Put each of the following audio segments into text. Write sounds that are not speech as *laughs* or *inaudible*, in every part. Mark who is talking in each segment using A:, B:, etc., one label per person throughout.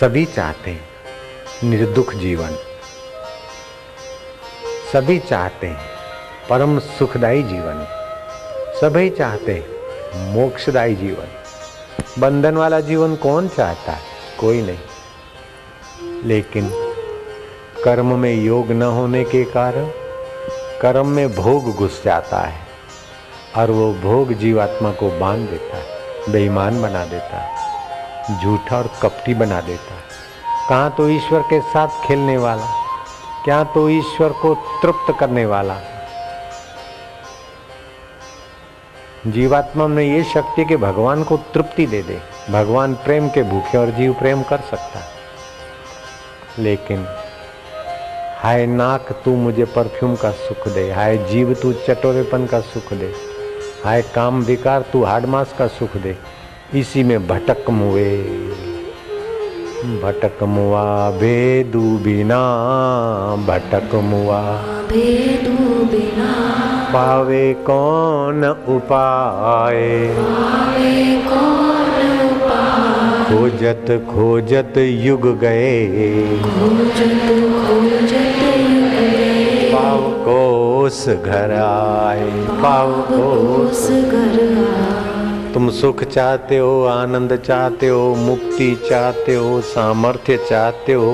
A: सभी चाहते हैं, निर्दुख जीवन। सभी चाहते हैं, परम सुखदायी जीवन। सभी चाहते हैं, मोक्षदायी जीवन। बंधन वाला जीवन कौन चाहता है? कोई नहीं। लेकिन कर्म में योग न होने के कारण कर्म में भोग घुस जाता है और वो भोग जीवात्मा को बाँध देता है, बेईमान बना देता है। झूठा और कपटी बना देता है। कहाँ तो ईश्वर के साथ खेलने वाला, क्या तो ईश्वर को तृप्त करने वाला? जीवात्मा में ये शक्ति कि भगवान को तृप्ति दे दे। भगवान प्रेम के भूखे और जीव प्रेम कर सकता है। लेकिन, हाय नाक, तू मुझे परफ्यूम का सुख दे। हाय जीव, तू चटोरेपन का सुख दे। हाय काम, विकार, तू हाडमास का सुख दे। इसी में भटक मुए भटक मुआ भेदू बिना भटक मुआ
B: भेदू बिना।
A: पावे कौन उपाय?
B: पावे कौन उपाय?
A: खोजत खोजत युग गए।
B: खोजत खोजत युग गए।
A: पाव कोस घर आए पाव कोस
B: घर आए।
A: तुम सुख चाहते हो, आनंद चाहते हो, मुक्ति चाहते हो, सामर्थ्य चाहते हो,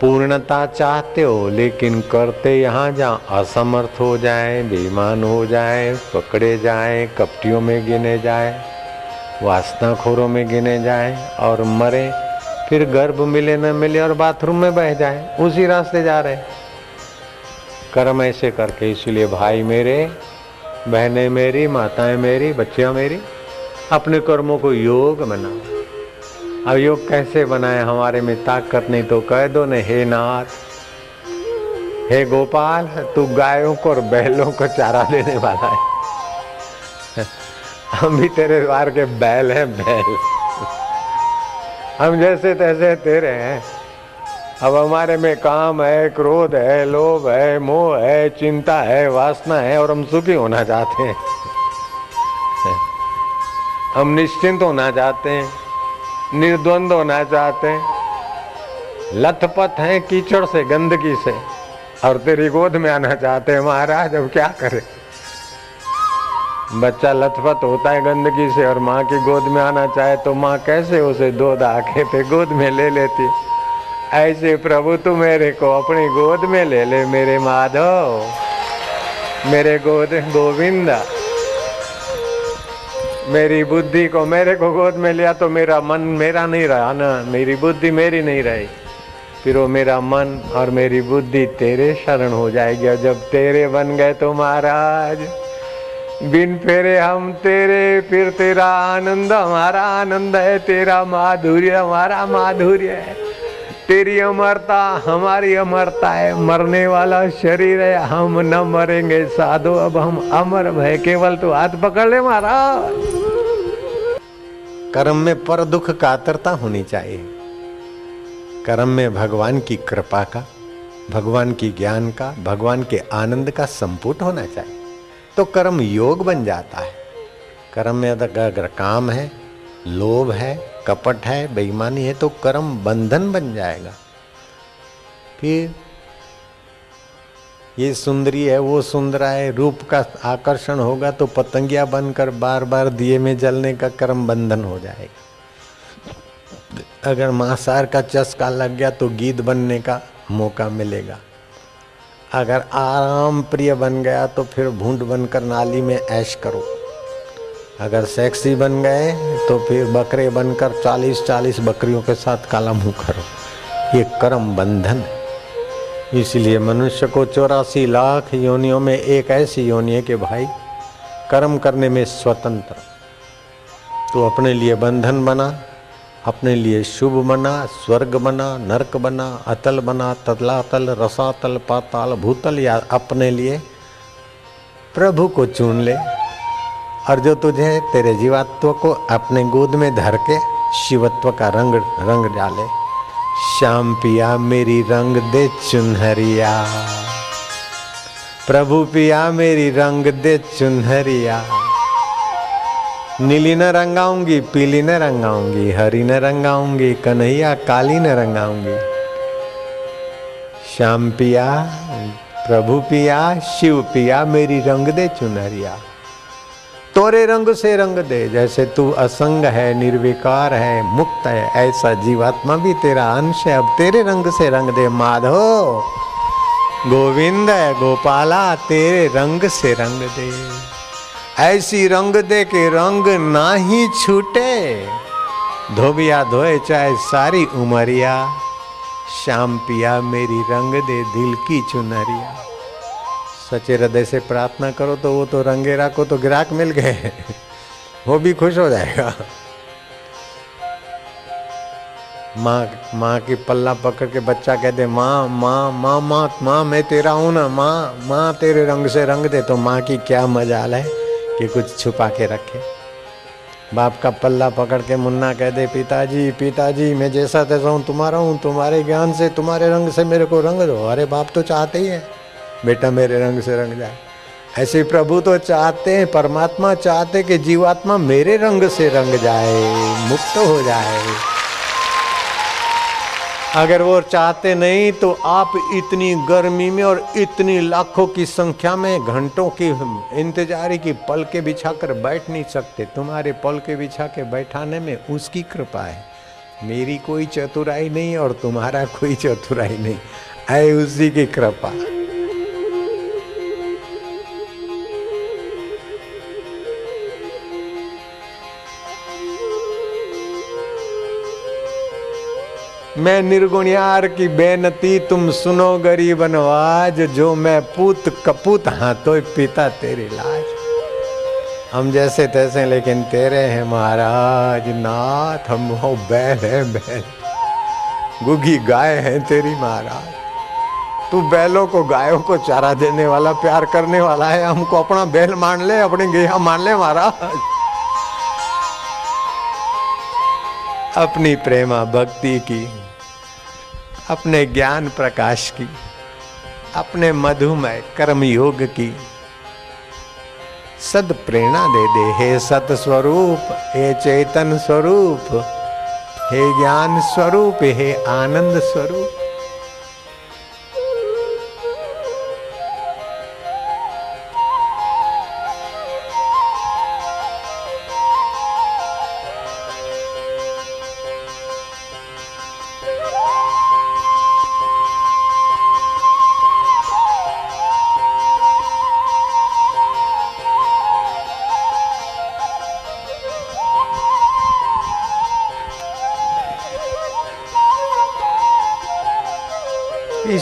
A: पूर्णता चाहते हो, लेकिन करते यहाँ जहाँ असमर्थ हो जाए, बेईमान हो जाए, पकड़े जाए, कपटियों में गिने जाए, वासनाखोरों में गिने जाए और मरे, फिर गर्भ मिले न मिले और बाथरूम में बह जाए, उसी रास्ते जा रहे कर्म ऐसे करके, इसलिए भाई मेरे बहनें मेरी, माताएँ मेरी, बच्चियाँ मेरी, अपने कर्मों को योग बनाओ अब योग कैसे बनाए? हमारे में ताकत नहीं तो कह दो ने, हे नाथ, हे गोपाल, तू गायों को और बैलों को चारा देने वाला है। *laughs* हम भी तेरे द्वार के बैल हैं, बैल। हम जैसे तैसे तेरे हैं। अब हमारे में काम है, क्रोध है, लोभ है, मोह है, चिंता है, वासना है और हम सुखी होना चाहते हैं। हम निश्चिंत होना चाहते हैं, निर्द्वंद होना चाहते हैं। लथपथ हैं कीचड़ से, गंदगी से। और तेरी गोद में आना चाहते हैं, महाराज, अब क्या करे? बच्चा लथपथ होता है गंदगी से और माँ की गोद में आना चाहे तो माँ कैसे उसे दो आके पे गोद में ले लेती? ऐसे प्रभु तू मेरे को अपनी गोद में ले ले, मेरे माधव। मेरे गोद, गोविंदा। मेरी बुद्धि को मेरे को गोद में लिया तो मेरा मन मेरा नहीं रहा ना, मेरी बुद्धि मेरी नहीं रही। फिर वो मेरा मन और मेरी बुद्धि तेरे शरण हो जाएगी और जब तेरे बन गए तो महाराज, बिन फेरे हम तेरे, फिर तेरा आनंद, हमारा आनंद है, तेरा माधुर्य, हमारा माधुर्य है। तेरी अमरता, हमारी अमरता है। मरने वाला शरीर है, हम न मरेंगे। साधो, अब हम अमर भय केवल तो हाथ पकड़ ले महाराज। कर्म में पर दुख कातरता होनी चाहिए। कर्म में भगवान की कृपा का, भगवान की ज्ञान का, भगवान के आनंद का संपुट होना चाहिए। तो कर्म योग बन जाता है। कर्म में अगर काम है, लोभ है कपट है, बेईमानी है तो कर्म बंधन बन जाएगा। फिर ये सुंदरी है, वो सुंदरा है, रूप का आकर्षण होगा तो पतंगिया बनकर बार बार दिए में जलने का कर्म बंधन हो जाएगा। अगर मांसार का चस्का लग गया तो गीत बनने का मौका मिलेगा। अगर आराम प्रिय बन गया तो फिर भूड बनकर नाली में ऐश करो। अगर सेक्सी बन गए तो फिर बकरे बनकर चालीस चालीस बकरियों के साथ काला मुँह करो। ये कर्म बंधन है। इसलिए मनुष्य को चौरासी लाख योनियों में एक ऐसी योनि है कि भाई, कर्म करने में स्वतंत्र। तो अपने लिए बंधन बना, अपने लिए शुभ बना, स्वर्ग बना, नरक बना, अतल बना, तलातल, रसातल, पाताल, भूतल, या अपने लिए प्रभु को चुन ले। और जो तुझे, तेरे जीवात्व को अपने गोद में धर के शिवत्व का रंग रंग डाले। श्याम पिया, मेरी रंग दे चुनहरिया। प्रभु पिया, मेरी रंग दे चुनहरिया। नीली न रंगाऊँगी पीली न रंगाऊँगी हरी न रंगाऊँगी कन्हैया, काली न रंगाऊँगी श्याम पिया, प्रभु पिया, शिव पिया, मेरी रंग दे चुनरिया तोरे रंग से रंग दे, जैसे तू असंग है, निर्विकार है, मुक्त है, ऐसा जीवात्मा भी तेरा अंश है। अब तेरे रंग से रंग दे, माधो। गोविंद है, गोपाला, तेरे रंग से रंग दे। ऐसी रंग दे के रंग ना ही छूटे। धोबिया धोए चाहे सारी उमरिया, श्याम पिया मेरी रंग दे, दिल की चुनरिया। सच्चे हृदय से प्रार्थना करो तो वो तो रंगेरा को तो ग्राहक मिल गए। वो भी खुश हो जाएगा। माँ माँ की पल्ला पकड़ के बच्चा कह दे माँ माँ माँ माँ माँ, मैं तेरा हूँ ना, माँ माँ, तेरे रंग से रंग दे तो माँ की क्या मजाल है कि कुछ छुपा के रखे? बाप का पल्ला पकड़ के मुन्ना कह दे पिताजी पिताजी, मैं जैसा तैसा हूँ, तुम्हारा हूँ, तुम्हारे ज्ञान से, तुम्हारे रंग से मेरे को रंग दो। अरे बाप तो चाहते ही है। बेटा मेरे रंग से रंग जाए। ऐसे प्रभु तो चाहते हैं, परमात्मा चाहते कि जीवात्मा मेरे रंग से रंग जाए, मुक्त हो जाए। अगर वो चाहते नहीं तो आप इतनी गर्मी में और इतनी लाखों की संख्या में घंटों की इंतजारी की पल के बिछा कर बैठ नहीं सकते। तुम्हारे पल के बिछा के बैठाने में उसकी कृपा है। मेरी कोई चतुराई नहीं और तुम्हारा कोई चतुराई नहीं। है उसी की कृपा। मैं निर्गुणियार की बेनती, तुम सुनो गरीब नवाज़, जो मैं पूत कपूत हाँ तो पिता तेरी लाज। हम जैसे तैसे, लेकिन तेरे हैं महाराज, नाथ, हम हो बैल है बैल। गुगी गाय है तेरी महाराज। तू बैलों को, गायों को चारा देने वाला, प्यार करने वाला है। हमको अपना बैल मान ले, अपने गेहा मान ले महाराज। अपनी प्रेमा भक्ति की अपने ज्ञान प्रकाश की, अपने मधुमय कर्म योग की। सद प्रेरणा दे दे हे सत स्वरूप, हे चेतन स्वरूप, हे ज्ञान स्वरूप, हे आनंद स्वरूप।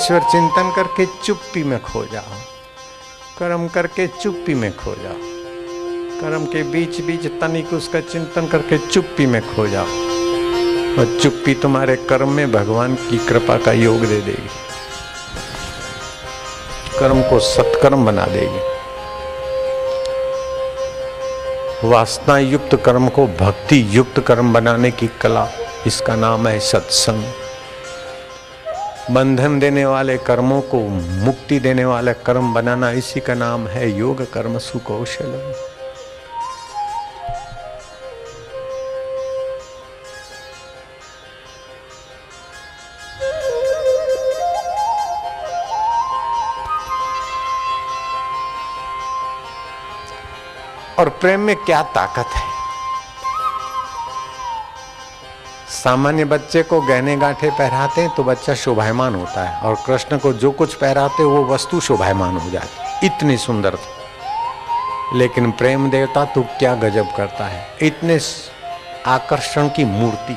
A: ईश्वर चिंतन करके चुप्पी में खो जाओ। कर्म करके चुप्पी में खो जाओ। कर्म के बीच बीच तनिक उसका चिंतन करके चुप्पी में खो जाओ। और चुप्पी तुम्हारे कर्म में भगवान की कृपा का योग दे देगी। कर्म को सत्कर्म बना देगी। वासना युक्त कर्म को भक्ति युक्त कर्म बनाने की कला, इसका नाम है सत्संग। बंधन देने वाले कर्मों को मुक्ति देने वाला कर्म बनाना इसी का नाम है योग कर्म सुकौशल। और प्रेम में क्या ताकत है? सामान्य बच्चे को गहने गांठे पहराते हैं तो बच्चा शोभायमान होता है। और कृष्ण को जो कुछ पहराते वो वस्तु शोभायमान हो जाती इतनी सुंदर लेकिन प्रेम देवता तो क्या गजब करता है। इतने आकर्षण की मूर्ति।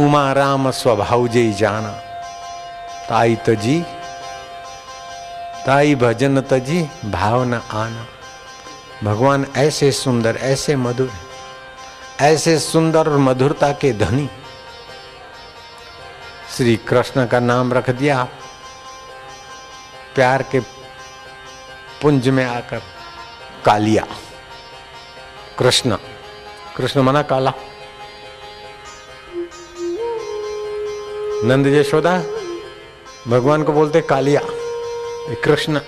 A: उमा राम स्वभाव जे जाना। ताई तजी, ताई भजन तजी, भावना आना। भगवान ऐसे सुंदर, ऐसे मधुर ऐसे सुंदर और मधुरता के धनी। श्री कृष्ण का नाम रख दिया प्यार के पुंज में आकर कालिया। कृष्ण कृष्ण मना काला। नंद यशोदा, भगवान को बोलते कालिया। कृष्ण।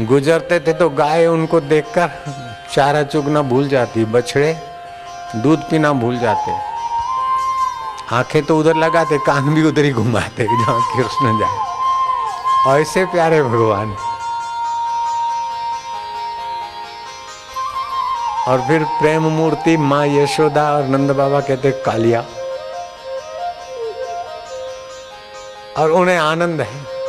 A: गुजरते थे तो गाय उनको देखकर चारा चुगना भूल जाती, बछड़े दूध पीना भूल जाते। आँखें तो उधर लगाते, कान भी उधर ही घुमाते, जहाँ कृष्ण जाए। ऐसे प्यारे भगवान और फिर प्रेम मूर्ति माँ यशोदा और नंद बाबा कहते, कालिया। और उन्हें आनंद है।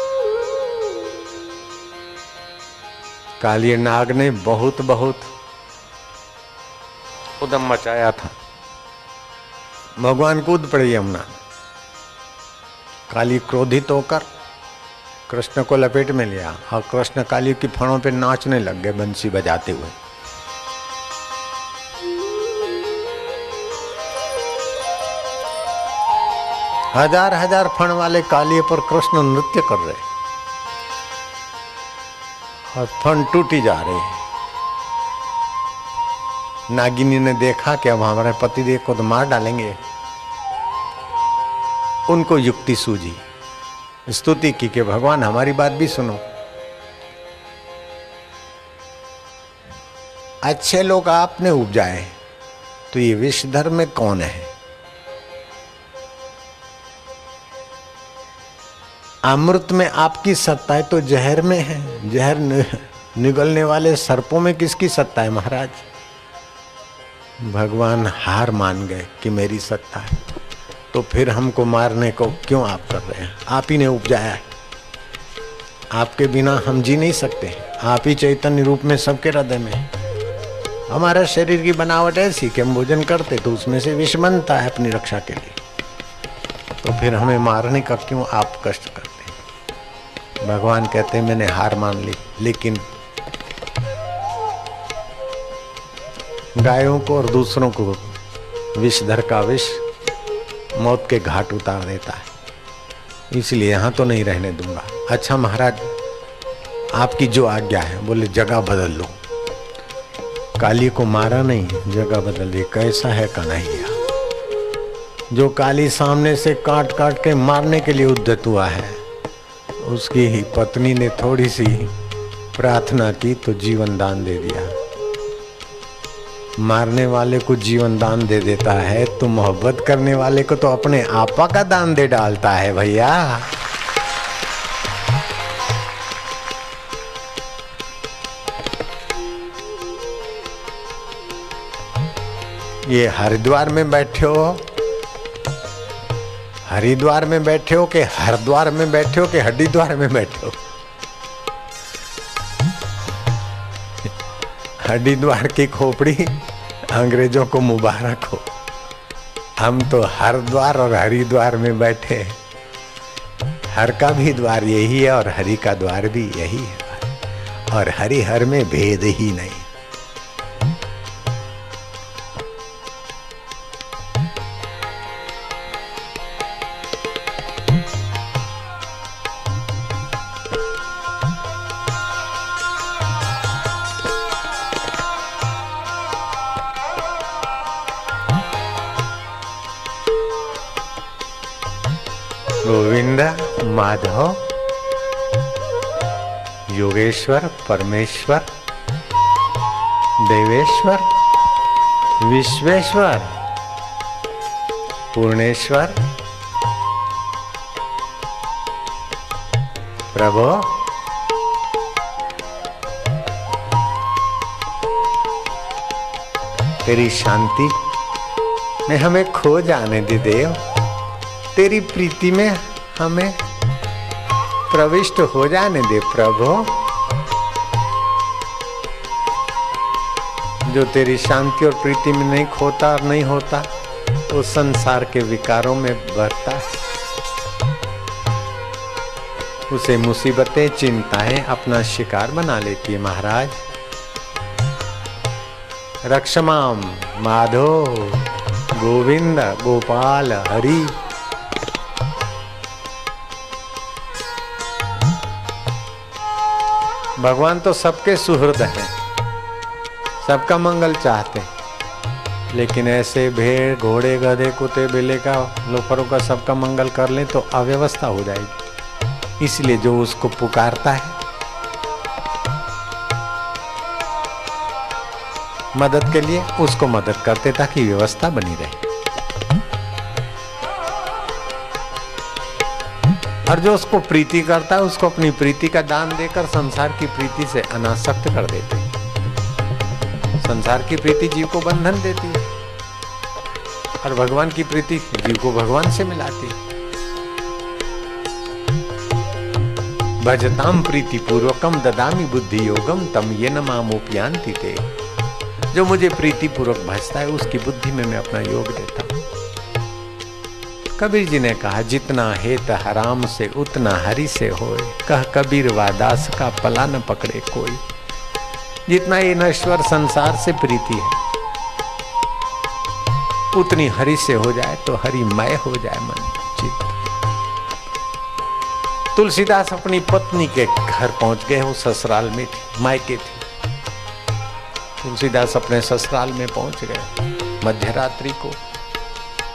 A: काली नाग ने बहुत बहुत उदम मचाया था। भगवान कूद पड़े यमुना। काली क्रोधित होकर कृष्ण को लपेट में लिया। और कृष्ण काली की फणों पे नाचने लग गए बंसी बजाते हुए। हज़ार हज़ार फण वाले काली पर कृष्ण नृत्य कर रहे। और फण टूटी जा रहे हैं। नागिनी ने देखा कि अब हमारे पति देव को तो मार डालेंगे। उनको युक्ति सूझी। स्तुति की कि भगवान, हमारी बात भी सुनो। अच्छे लोग आपने उपजाए तो ये विश्व धर्म में कौन है? अमृत में आपकी सत्ता है तो जहर में है। जहर निगलने वाले सर्पों में किसकी सत्ता है महाराज? भगवान हार मान गए कि मेरी सत्ता है। तो फिर हमको मारने को क्यों आप कर रहे हैं? आप ही ने उपजाया है। आपके बिना हम जी नहीं सकते। आप ही चैतन्य रूप में सबके हृदय में हमारा शरीर की बनावट ऐसी कि हम भोजन करते तो उसमें से विष बनता है अपनी रक्षा के लिए। तो फिर हमें मारने का क्यों आप कष्ट करते भगवान कहते हैं, मैंने हार मान ली, लेकिन गायों को और दूसरों को विषधर का विष मौत के घाट उतार देता है। इसलिए यहाँ तो नहीं रहने दूँगा। अच्छा महाराज, आपकी जो आज्ञा है, बोले, जगह बदल लो। काली को मारा नहीं, जगह बदल दी। कैसा है कन्हैया? जो काली सामने से काट काट के मारने के लिए उद्यत हुआ है उसकी ही पत्नी ने थोड़ी सी प्रार्थना की तो जीवन दान दे दिया। मारने वाले को जीवन दान दे देता है तो मोहब्बत करने वाले को तो अपने आपा का दान दे डालता है भैया। ये हरिद्वार में बैठे हो? हरिद्वार में बैठे हो कि हरिद्वार में बैठे हो कि हरिद्वार में बैठे हो? हरिद्वार की खोपड़ी अंग्रेज़ों को मुबारक हो। हम तो हरिद्वार और हरिद्वार में बैठे हैं। हर का भी द्वार यही है और हरि का द्वार भी यही है। और हरि हर में भेद ही नहीं। माधव योगेश्वर, परमेश्वर, देवेश्वर, विश्वेश्वर, पूर्णेश्वर, प्रभो। तेरी शांति में हमें खो जाने दे देव। तेरी प्रीति में हमें प्रविष्ट हो जाने दे प्रभु। जो तेरी शांति और प्रीति में नहीं खोता और नहीं होता, वो संसार के विकारों में बढ़ता है उसे मुसीबतें, चिंताएँ अपना शिकार बना लेती है महाराज। रक्षमाम माधो, गोविंद, गोपाल, हरि। भगवान तो सबके सुहृद हैं, सबका मंगल चाहते हैं। लेकिन ऐसे भेड़, घोड़े, गधे, कुत्ते, बिल्ले का, लोफरों का सबका मंगल कर लें तो अव्यवस्था हो जाएगी। इसलिए जो उसको पुकारता है, मदद के लिए उसको मदद करते ताकि व्यवस्था बनी रहे। और जो उसको प्रीति करता है, उसको अपनी प्रीति का दान देकर संसार की प्रीति से अनासक्त कर देते हैं। संसार की प्रीति जीव को बंधन देती है। और भगवान की प्रीति जीव को भगवान से मिलाती है। भजताम प्रीति पूर्वकम ददामी बुद्धि योगम तम ये न जो मुझे प्रीति पूर्वक भजता है, उसकी बुद्धि में मैं अपना योग देता कबीर जी ने कहा, जितना हेत हराम से, उतना हरि से होए। कह कबीर वादास का पला न पकड़े कोई। जितना ये नश्वर संसार से प्रीति है, उतनी हरि से हो जाए तो हरिमय हो जाए मन चित्त। तुलसीदास अपनी पत्नी के घर पहुँच गए वो ससुराल में थी, मायके थी। तुलसीदास अपने ससुराल में पहुँच गए, मध्यरात्रि को।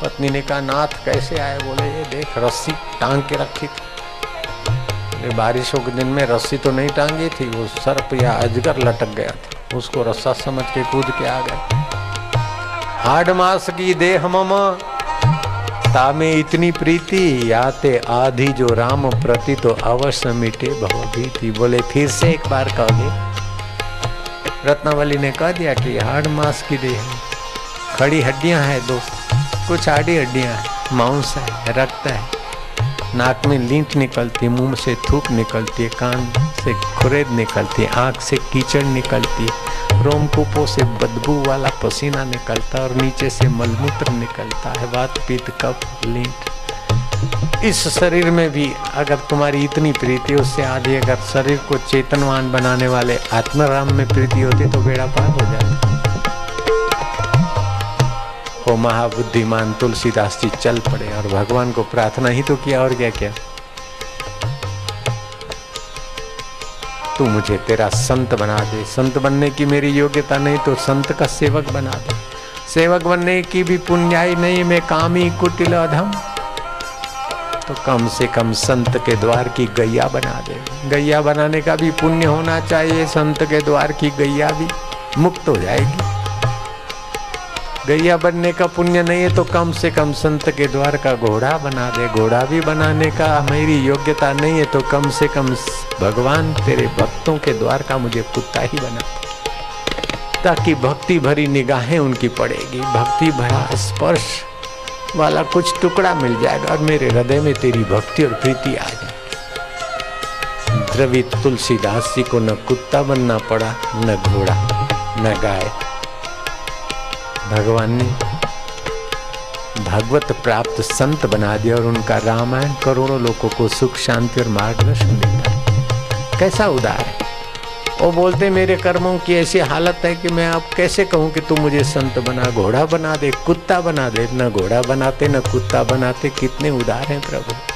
A: पत्नी ने कहा, नाथ, कैसे आए? बोले, ये देख, रस्सी टांग के रखी थी। बारिशों के दिन में रस्सी तो नहीं टांगी थी, वो सर्प या अजगर लटक गया था। उसको रस्सा समझ के कूद के आ गए। हाड मास की देह मम, तामे इतनी प्रीति, याते आधी जो राम प्रति तो अवश्य मिटे भवभीति बोले, फिर से एक बार कह दे। रत्नावली ने कह दिया कि हाड मास की देह खड़ी हड्डियाँ हैं दो। कुछ आड़ी हड्डियाँ, मांस है, रक्त है। नाक में लींट निकलती, मुँह से थूक निकलती है कान से खुरेद निकलती है आँख से कीचड़ निकलती। है रोमकूपों से बदबू वाला पसीना निकलता और नीचे से मलमूत्र निकलता है। वात पीत, कफ, लींट। इस शरीर में भी अगर तुम्हारी इतनी प्रीति, उससे आधी अगर शरीर को चेतनवान बनाने वाले आत्माराम में प्रीति होती तो बेड़ा पार हो जाता। हो महाबुद्धिमान तुलसीदास जी चल पड़े और भगवान को प्रार्थना ही तो किया, और क्या क्या? तू मुझे तेरा संत बना दे। संत बनने की मेरी योग्यता नहीं तो संत का सेवक बना दे। सेवक बनने की भी पुण्याई नहीं, मैं कामी कुटिल अधम। तो कम से कम संत के द्वार की गैया बना दे। गैया बनाने का भी पुण्य होना चाहिए, संत के द्वार की गैया भी मुक्त हो जाएगी। गैया बनने का पुण्य नहीं है तो कम से कम संत के द्वार का घोड़ा बना दे। घोड़ा भी बनाने का मेरी योग्यता नहीं है तो कम से कम भगवान तेरे भक्तों के द्वार का मुझे कुत्ता ही बना। ताकि भक्ति भरी निगाहें उनकी पड़ेगी। भक्ति भरा स्पर्श वाला कुछ टुकड़ा मिल जाएगा और मेरे हृदय में तेरी भक्ति और प्रीति आ जाए द्रवित तुलसीदास जी को न कुत्ता बनना पड़ा, न घोड़ा, न गाय। भगवान ने भगवत प्राप्त संत बना दिया और उनका रामायण करोड़ों लोगों को सुख, शांति और मार्गदर्शन देता है। कैसा उदार है। वो बोलते, मेरे कर्मों की ऐसी हालत है कि मैं आप कैसे कहूँ कि तू मुझे संत बना, घोड़ा बना दे, कुत्ता बना दे, न घोड़ा बनाते, न कुत्ता बनाते, कितने उदार हैं प्रभु।